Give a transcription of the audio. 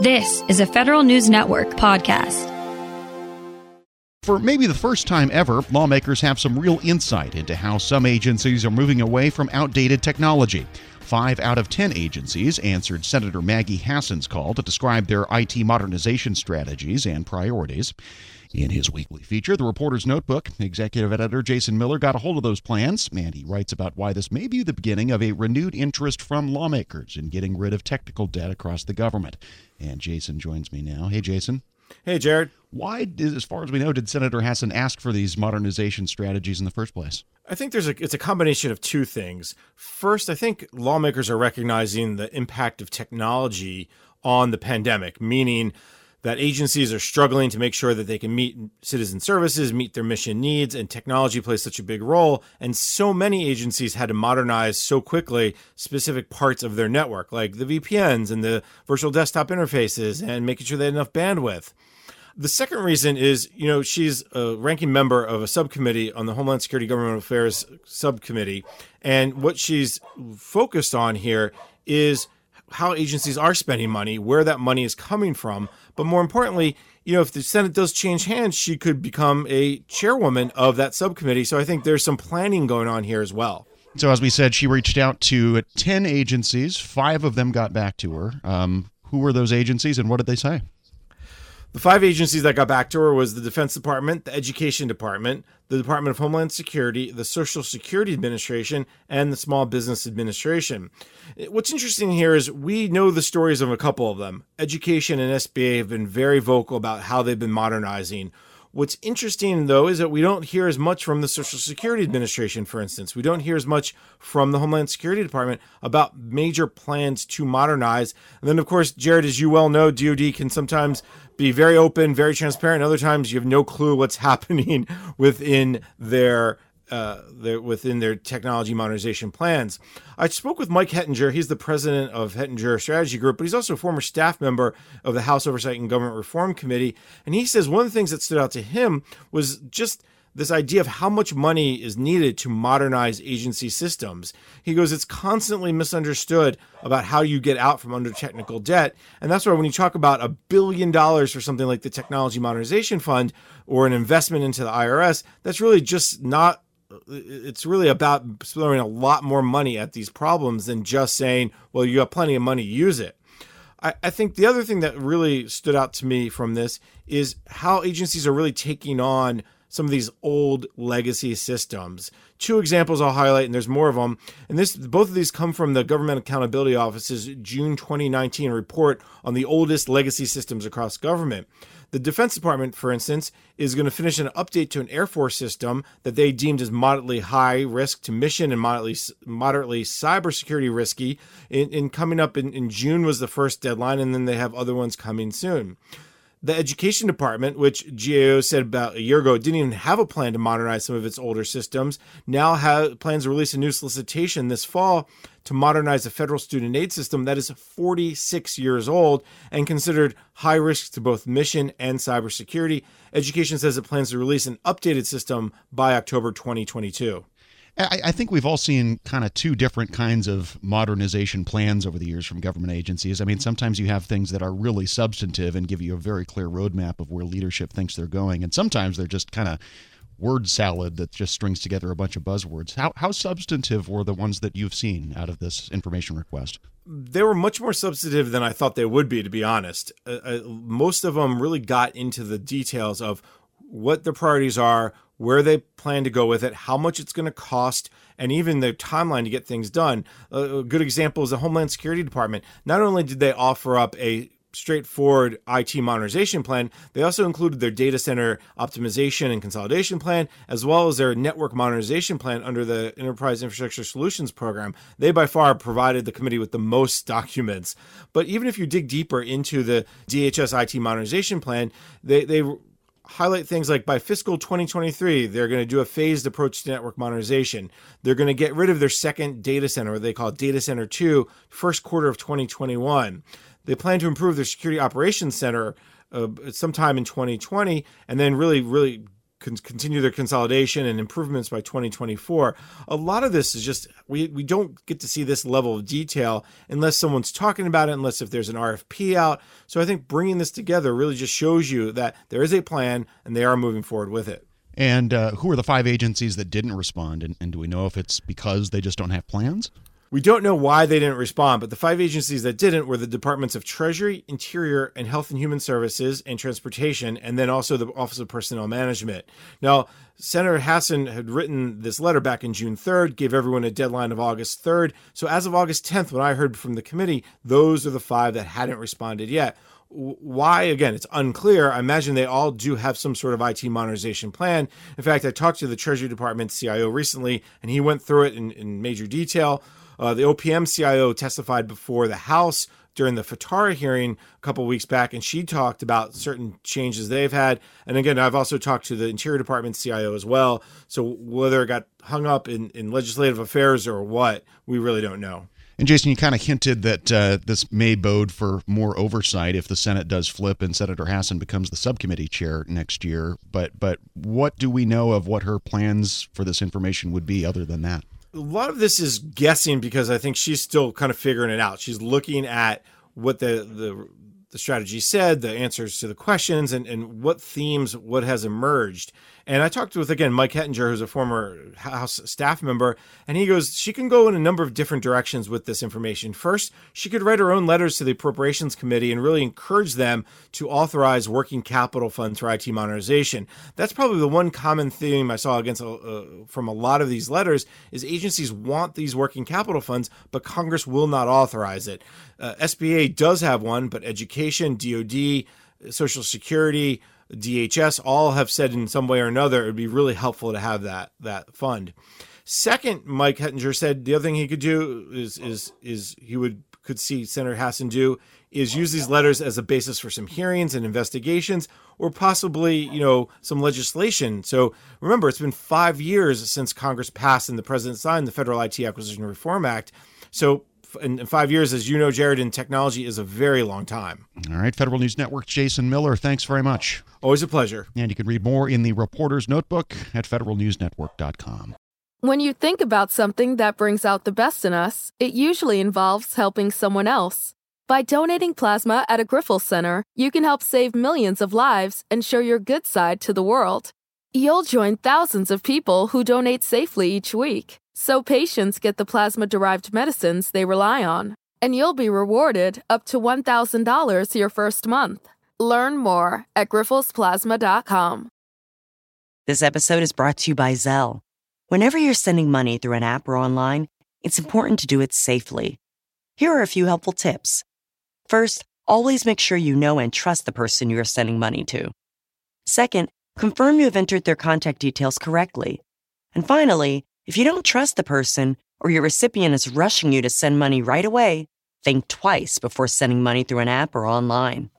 This is a Federal News Network podcast. For maybe the first time ever, lawmakers have some real insight into how some agencies are moving away from outdated technology. Five out of ten agencies answered Senator Maggie Hassan's call to describe their IT modernization strategies and priorities. In his weekly feature, The Reporter's Notebook, executive editor Jason Miller got a hold of those plans, and he writes about why this may be the beginning of a renewed interest from lawmakers in getting rid of technical debt across the government. And Jason joins me now. Hey, Jason. Hey, Jared. Why, as far as we know, did Senator Hassan ask for these modernization strategies in the first place? I think there's a it's a combination of two things. First, I think lawmakers are recognizing the impact of technology on the pandemic, meaning that agencies are struggling to make sure that they can meet citizen services, meet their mission needs, and technology plays such a big role. And so many agencies had to modernize so quickly specific parts of their network, like the VPNs and the virtual desktop interfaces, and making sure they had enough bandwidth. The second reason is, you know, she's a ranking member of a subcommittee on the Homeland Security Government Affairs subcommittee. And what she's focused on here is how agencies are spending money, where that money is coming from. But more importantly, you know, if the Senate does change hands, she could become a chairwoman of that subcommittee. So I think there's some planning going on here as well. So, as we said, she reached out to 10 agencies. Five of them got back to her. Um, who were those agencies and what did they say? The five agencies that got back to her was the Defense Department, the Education Department, the Department of Homeland Security, the Social Security Administration, and the Small Business Administration. Eh, what's interesting here is we know the stories of a couple of them. Education and SBA have been very vocal about how they've been modernizing. What's interesting, though, is that we don't hear as much from the Social Security Administration, for instance. We don't hear as much from the Homeland Security Department about major plans to modernize. And then, of course, Jared, as you well know, DoD can sometimes be very open, very transparent. Other times, you have no clue what's happening within their uh, within their technology modernization plans. I spoke with Mike Hettinger. He's the president of Hettinger Strategy Group, but he's also a former staff member of the House Oversight and Government Reform Committee. And he says one of the things that stood out to him was just this idea of how much money is needed to modernize agency systems. He goes, it's constantly misunderstood about how you get out from under technical debt. And that's why when you talk about a billion dollars for something like the Technology Modernization Fund or an investment into the IRS, that's really just not it's really about throwing a lot more money at these problems than just saying, well, you have plenty of money, use it. I, I think the other thing that really stood out to me from this is how agencies are really taking on some of these old legacy systems. Two examples I'll highlight, and there's more of them. And this, both of these come from the Government Accountability Office's June 2019 report on the oldest legacy systems across government. The Defense Department, for instance, is going to finish an update to an Air Force system that they deemed as moderately high risk to mission and moderately moderately cybersecurity risky. In, in coming up in, in June was the first deadline, and then they have other ones coming soon. The education department, which GAO said about a year ago didn't even have a plan to modernize some of its older systems, now has plans to release a new solicitation this fall to modernize the federal student aid system that is 46 years old and considered high risk to both mission and cybersecurity. Education says it plans to release an updated system by October 2022. I, I think we've all seen kind of two different kinds of modernization plans over the years from government agencies. I mean, sometimes you have things that are really substantive and give you a very clear roadmap of where leadership thinks they're going, and sometimes they're just kind of word salad that just strings together a bunch of buzzwords. How, how substantive were the ones that you've seen out of this information request? They were much more substantive than I thought they would be, to be honest. Uh, uh, most of them really got into the details of what the priorities are, where they plan to go with it, how much it's going to cost, and even the timeline to get things done. A good example is the Homeland Security Department. Not only did they offer up a straightforward IT modernization plan, they also included their data center optimization and consolidation plan, as well as their network modernization plan under the Enterprise Infrastructure Solutions Program. They by far provided the committee with the most documents. But even if you dig deeper into the DHS IT modernization plan, they, they highlight things like by fiscal 2023, they're going to do a phased approach to network modernization. They're going to get rid of their second data center, what they call Data Center 2, first quarter of 2021. They plan to improve their security operations center uh, sometime in 2020 and then really, really continue their consolidation and improvements by 2024. A lot of this is just we we don't get to see this level of detail unless someone's talking about it, unless if there's an RFP out. So I think bringing this together really just shows you that there is a plan and they are moving forward with it. And uh, who are the five agencies that didn't respond? And, and do we know if it's because they just don't have plans? We don't know why they didn't respond, but the five agencies that didn't were the Departments of Treasury, Interior, and Health and Human Services and Transportation, and then also the Office of Personnel Management. Now, Senator Hassan had written this letter back in June 3rd, gave everyone a deadline of August 3rd. So as of August 10th, when I heard from the committee, those are the five that hadn't responded yet. Why? Again it's unclear. I imagine they all do have some sort of IT modernization plan. In fact i talked to the treasury department CIO recently and he went through it in, in major detail uh, the OPM CIO testified before the House during the FITARA hearing a couple weeks back, and she talked about certain changes they've had. And again, I've also talked to the Interior Department CIO as well. So whether it got hung up in, in legislative affairs or what, we really don't know. And Jason, you kind of hinted that uh, this may bode for more oversight if the Senate does flip and Senator Hassan becomes the subcommittee chair next year. But but what do we know of what her plans for this information would be other than that? A lot of this is guessing because I think she's still kind of figuring it out. She's looking at what the the the strategy said, the answers to the questions, and, and what themes, what has emerged. And I talked with, again, Mike Hettinger, who's a former House staff member, and he goes, she can go in a number of different directions with this information. First, she could write her own letters to the Appropriations Committee and really encourage them to authorize working capital funds for IT modernization. That's probably the one common theme I saw against uh, uh, from a lot of these letters is agencies want these working capital funds, but Congress will not authorize it. Uh, SBA does have one, but education, DoD, Social Security, DHS all have said in some way or another it would be really helpful to have that that fund. Second, Mike Hettinger said the other thing he could do is is is he would could see Senator Hassan do is use these letters as a basis for some hearings and investigations or possibly, you know, some legislation. So remember, it's been five years since Congress passed and the president signed the Federal IT Acquisition Reform Act. So in, five years, as you know, Jared, in technology is a very long time. All right. Federal News Network, Jason Miller, thanks very much. Always a pleasure. And you can read more in the Reporter's Notebook at federalnewsnetwork.com. When you think about something that brings out the best in us, it usually involves helping someone else. By donating plasma at a Grifols Center, you can help save millions of lives and show your good side to the world. You'll join thousands of people who donate safely each week so patients get the plasma derived medicines they rely on. And you'll be rewarded up to $1,000 your first month. Learn more at grifolsplasma.com. This episode is brought to you by Zelle. Whenever you're sending money through an app or online, it's important to do it safely. Here are a few helpful tips. First, always make sure you know and trust the person you are sending money to. Second, confirm you have entered their contact details correctly. And finally, if you don't trust the person or your recipient is rushing you to send money right away, think twice before sending money through an app or online.